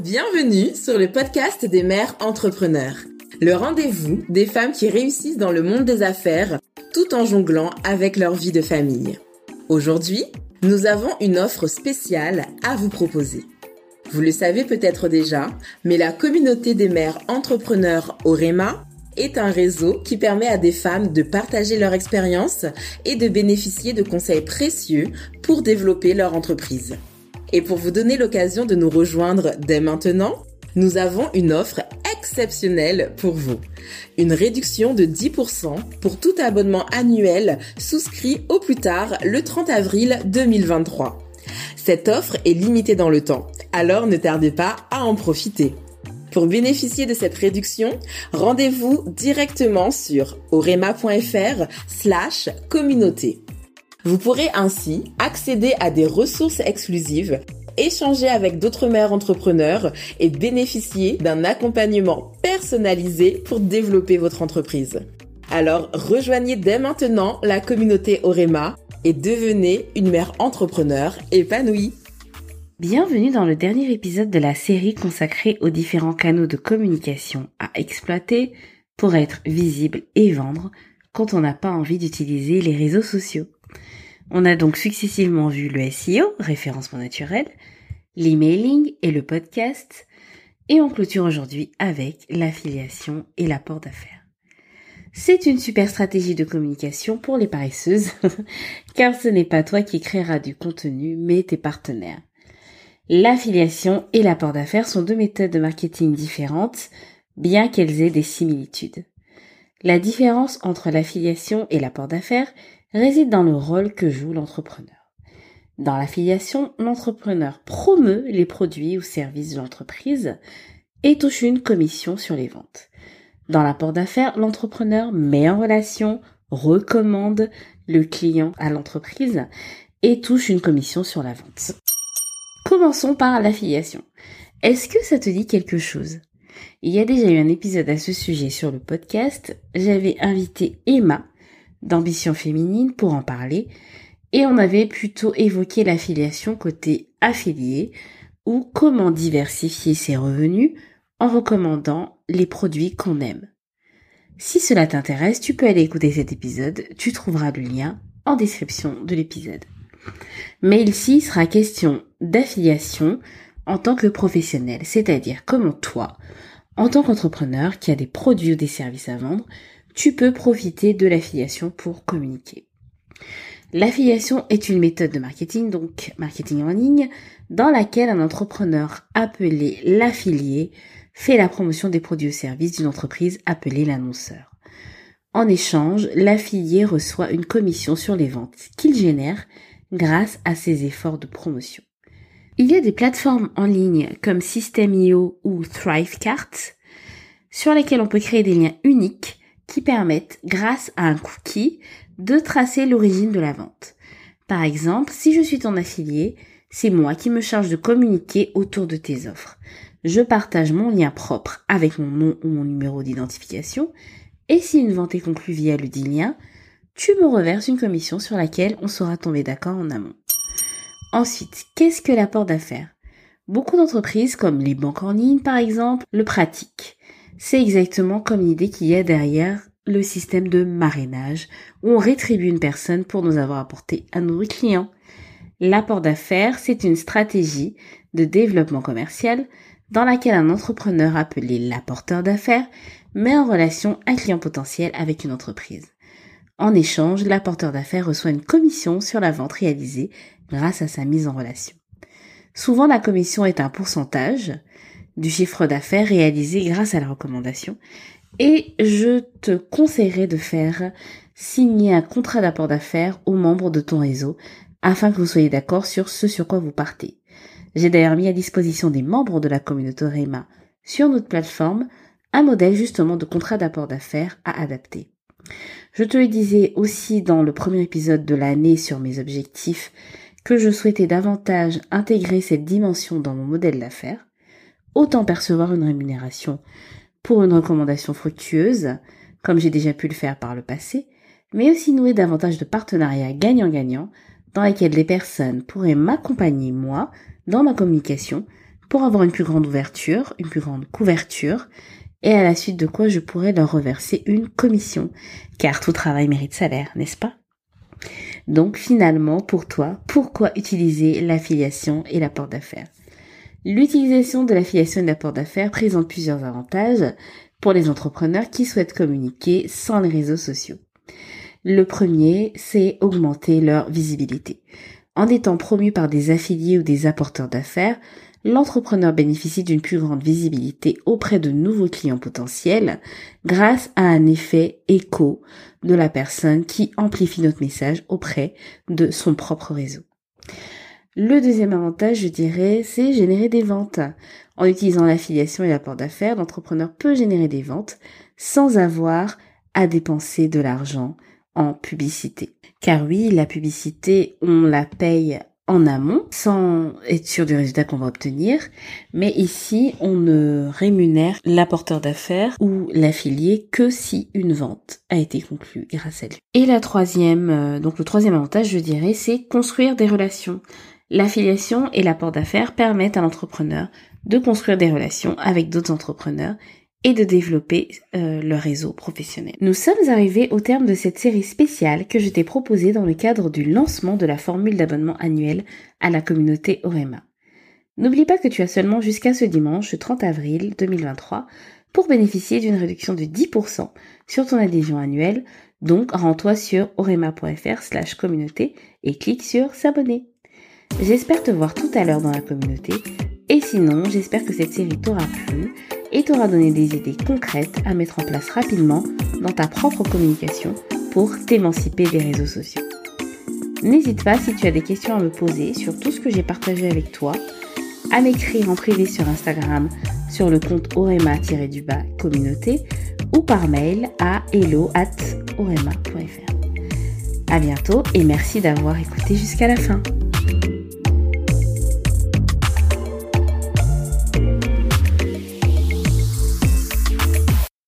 Bienvenue sur le podcast des mères entrepreneurs, le rendez-vous des femmes qui réussissent dans le monde des affaires tout en jonglant avec leur vie de famille. Aujourd'hui, nous avons une offre spéciale à vous proposer. Vous le savez peut-être déjà, mais la communauté des mères entrepreneurs Orema est un réseau qui permet à des femmes de partager leur expérience et de bénéficier de conseils précieux pour développer leur entreprise. Et pour vous donner l'occasion de nous rejoindre dès maintenant, nous avons une offre exceptionnelle pour vous. Une réduction de 10% pour tout abonnement annuel souscrit au plus tard le 30 avril 2023. Cette offre est limitée dans le temps, alors ne tardez pas à en profiter. Pour bénéficier de cette réduction, rendez-vous directement sur orema.fr slash communauté. Vous pourrez ainsi accéder à des ressources exclusives, échanger avec d'autres mères entrepreneurs et bénéficier d'un accompagnement personnalisé pour développer votre entreprise. Alors rejoignez dès maintenant la communauté Orema et devenez une mère entrepreneur épanouie. Bienvenue dans le dernier épisode de la série consacrée aux différents canaux de communication à exploiter pour être visible et vendre quand on n'a pas envie d'utiliser les réseaux sociaux. On a donc successivement vu le SEO, référencement naturel, l'emailing et le podcast, et on clôture aujourd'hui avec l'affiliation et l'apport d'affaires. C'est une super stratégie de communication pour les paresseuses, car ce n'est pas toi qui créeras du contenu, mais tes partenaires. L'affiliation et l'apport d'affaires sont deux méthodes de marketing différentes, bien qu'elles aient des similitudes. La différence entre l'affiliation et l'apport d'affaires réside dans le rôle que joue l'entrepreneur. Dans l'affiliation, l'entrepreneur promeut les produits ou services de l'entreprise et touche une commission sur les ventes. Dans l'apport d'affaires, l'entrepreneur met en relation, recommande le client à l'entreprise et touche une commission sur la vente. Commençons par l'affiliation. Est-ce que ça te dit quelque chose? Il y a déjà eu un épisode à ce sujet sur le podcast. J'avais invité Emma d'Ambition Féminine pour en parler et on avait plutôt évoqué l'affiliation côté affilié ou comment diversifier ses revenus en recommandant les produits qu'on aime. Si cela t'intéresse, tu peux aller écouter cet épisode, tu trouveras le lien en description de l'épisode. Mais ici sera question d'affiliation en tant que professionnel, c'est-à-dire comment toi, en tant qu'entrepreneur qui a des produits ou des services à vendre, tu peux profiter de l'affiliation pour communiquer. L'affiliation est une méthode de marketing, donc marketing en ligne, dans laquelle un entrepreneur appelé l'affilié fait la promotion des produits ou services d'une entreprise appelée l'annonceur. En échange, l'affilié reçoit une commission sur les ventes qu'il génère grâce à ses efforts de promotion. Il y a des plateformes en ligne comme System.io ou Thrivecart sur lesquelles on peut créer des liens uniques qui permettent, grâce à un cookie, de tracer l'origine de la vente. Par exemple, si je suis ton affilié, c'est moi qui me charge de communiquer autour de tes offres. Je partage mon lien propre avec mon nom ou mon numéro d'identification et si une vente est conclue via le dit lien, tu me reverses une commission sur laquelle on sera tombé d'accord en amont. Ensuite, qu'est-ce que l'apport d'affaires? Beaucoup d'entreprises, comme les banques en ligne par exemple, le pratiquent. C'est exactement comme l'idée qu'il y a derrière le système de marrainage, où on rétribue une personne pour nous avoir apporté un nouveau client. L'apport d'affaires, c'est une stratégie de développement commercial dans laquelle un entrepreneur appelé l'apporteur d'affaires met en relation un client potentiel avec une entreprise. En échange, l'apporteur d'affaires reçoit une commission sur la vente réalisée grâce à sa mise en relation. Souvent, la commission est un pourcentage du chiffre d'affaires réalisé grâce à la recommandation et je te conseillerais de faire signer un contrat d'apport d'affaires aux membres de ton réseau afin que vous soyez d'accord sur ce sur quoi vous partez. J'ai d'ailleurs mis à disposition des membres de la communauté REMA sur notre plateforme un modèle justement de contrat d'apport d'affaires à adapter. Je te le disais aussi dans le premier épisode de l'année sur mes objectifs que je souhaitais davantage intégrer cette dimension dans mon modèle d'affaires, autant percevoir une rémunération pour une recommandation fructueuse, comme j'ai déjà pu le faire par le passé, mais aussi nouer davantage de partenariats gagnant-gagnant dans lesquels des personnes pourraient m'accompagner moi dans ma communication pour avoir une plus grande ouverture, une plus grande couverture, et à la suite de quoi je pourrais leur reverser une commission, car tout travail mérite salaire, n'est-ce pas? Donc finalement, pour toi, pourquoi utiliser l'affiliation et l'apport d'affaires? L'utilisation de l'affiliation et l'apport d'affaires présente plusieurs avantages pour les entrepreneurs qui souhaitent communiquer sans les réseaux sociaux. Le premier, c'est augmenter leur visibilité. En étant promu par des affiliés ou des apporteurs d'affaires, l'entrepreneur bénéficie d'une plus grande visibilité auprès de nouveaux clients potentiels grâce à un effet écho de la personne qui amplifie notre message auprès de son propre réseau. Le deuxième avantage, je dirais, c'est générer des ventes. En utilisant l'affiliation et l'apport d'affaires, l'entrepreneur peut générer des ventes sans avoir à dépenser de l'argent en publicité. Car oui, la publicité, on la paye en amont sans être sûr du résultat qu'on va obtenir. Mais ici, on ne rémunère l'apporteur d'affaires ou l'affilié que si une vente a été conclue grâce à lui. Et la troisième, euh, donc le troisième avantage, je dirais, c'est construire des relations. L'affiliation et l'apport d'affaires permettent à l'entrepreneur de construire des relations avec d'autres entrepreneurs et de développer euh, leur réseau professionnel. Nous sommes arrivés au terme de cette série spéciale que je t'ai proposée dans le cadre du lancement de la formule d'abonnement annuel à la communauté Orema. N'oublie pas que tu as seulement jusqu'à ce dimanche 30 avril 2023 pour bénéficier d'une réduction de 10% sur ton adhésion annuelle, donc rends-toi sur orema.fr slash communauté et clique sur s'abonner. J'espère te voir tout à l'heure dans la communauté et sinon j'espère que cette série t'aura plu et t'aura donné des idées concrètes à mettre en place rapidement dans ta propre communication pour t'émanciper des réseaux sociaux. N'hésite pas si tu as des questions à me poser sur tout ce que j'ai partagé avec toi, à m'écrire en privé sur Instagram sur le compte orema-du-bas communauté ou par mail à hello at. À bientôt et merci d'avoir écouté jusqu'à la fin.